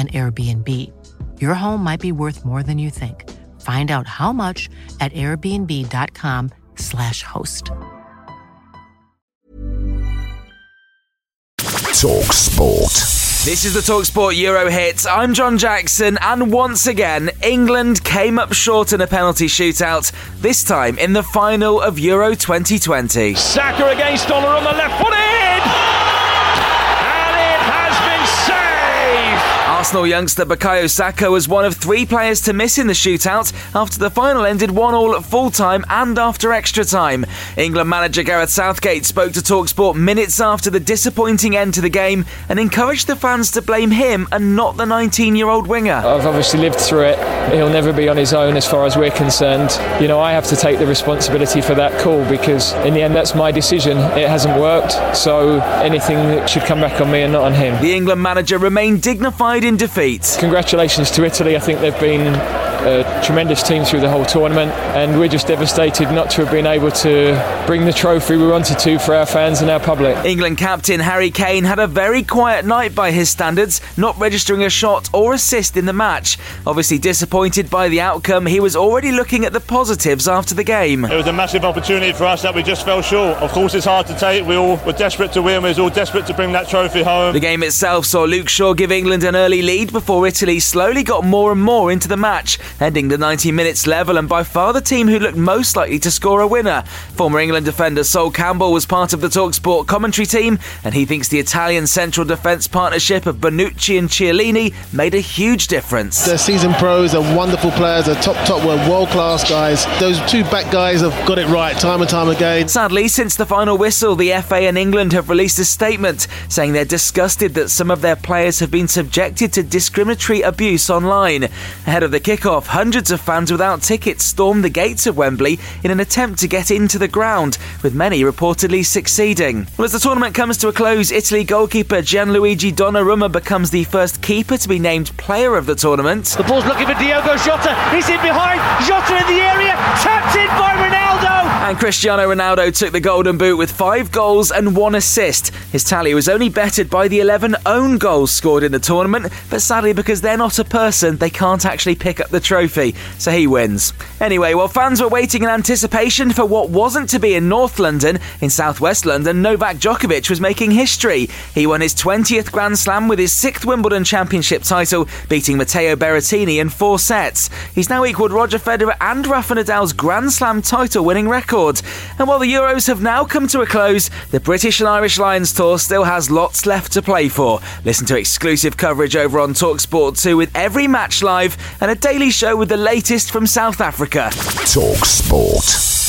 an Airbnb. Your home might be worth more than you think. Find out how much at airbnb.com/slash host. Talk Sport. This is the Talksport Euro hit. I'm John Jackson, and once again, England came up short in a penalty shootout, this time in the final of Euro 2020. Saka against Dollar on the left, put Arsenal youngster Bukayo Saka was one of three players to miss in the shootout after the final ended 1 all at full time and after extra time. England manager Gareth Southgate spoke to Talksport minutes after the disappointing end to the game and encouraged the fans to blame him and not the 19 year old winger. I've obviously lived through it. He'll never be on his own as far as we're concerned. You know, I have to take the responsibility for that call because in the end that's my decision. It hasn't worked, so anything should come back on me and not on him. The England manager remained dignified in defeat. Congratulations to Italy. I think they've been a tremendous team through the whole tournament, and we're just devastated not to have been able to bring the trophy we wanted to for our fans and our public. England captain Harry Kane had a very quiet night by his standards, not registering a shot or assist in the match. Obviously disappointed by the outcome, he was already looking at the positives after the game. It was a massive opportunity for us that we just fell short. Of course, it's hard to take. We all were desperate to win. We were all desperate to bring that trophy home. The game itself saw Luke Shaw give England an early lead before Italy slowly got more and more into the match, ending the 90 minutes level and by far the team who looked most likely to score a winner. Former England defender Sol Campbell was part of the Talksport commentary team, and he thinks the Italian central defence partnership of Bonucci and Chiellini made a huge difference. They're seasoned pros, they're wonderful players, they're top, top, world class guys. Those two back guys have got it right time and time again. Sadly, since the final whistle, the FA and England have released a statement saying they're disgusted that some of their players have been subjected to discriminatory abuse online. Ahead of the kick-off, hundreds of fans without tickets stormed the gates of Wembley in an attempt to get into the ground, with many reportedly succeeding. Well, as the tournament comes to a close, Italy goalkeeper Gianluigi Donnarumma becomes the first keeper to be named player of the tournament. The ball's looking for Diogo Jota. He's in behind. Jota in the area. Tapped in by Cristiano Ronaldo took the golden boot with five goals and one assist. His tally was only bettered by the 11 own goals scored in the tournament, but sadly, because they're not a person, they can't actually pick up the trophy, so he wins. Anyway, while fans were waiting in anticipation for what wasn't to be in North London, in Southwest London, Novak Djokovic was making history. He won his 20th Grand Slam with his sixth Wimbledon Championship title, beating Matteo Berrettini in four sets. He's now equalled Roger Federer and Rafa Nadal's Grand Slam title winning record. And while the Euros have now come to a close, the British and Irish Lions tour still has lots left to play for. Listen to exclusive coverage over on Talksport 2 with every match live and a daily show with the latest from South Africa. Talk Sport.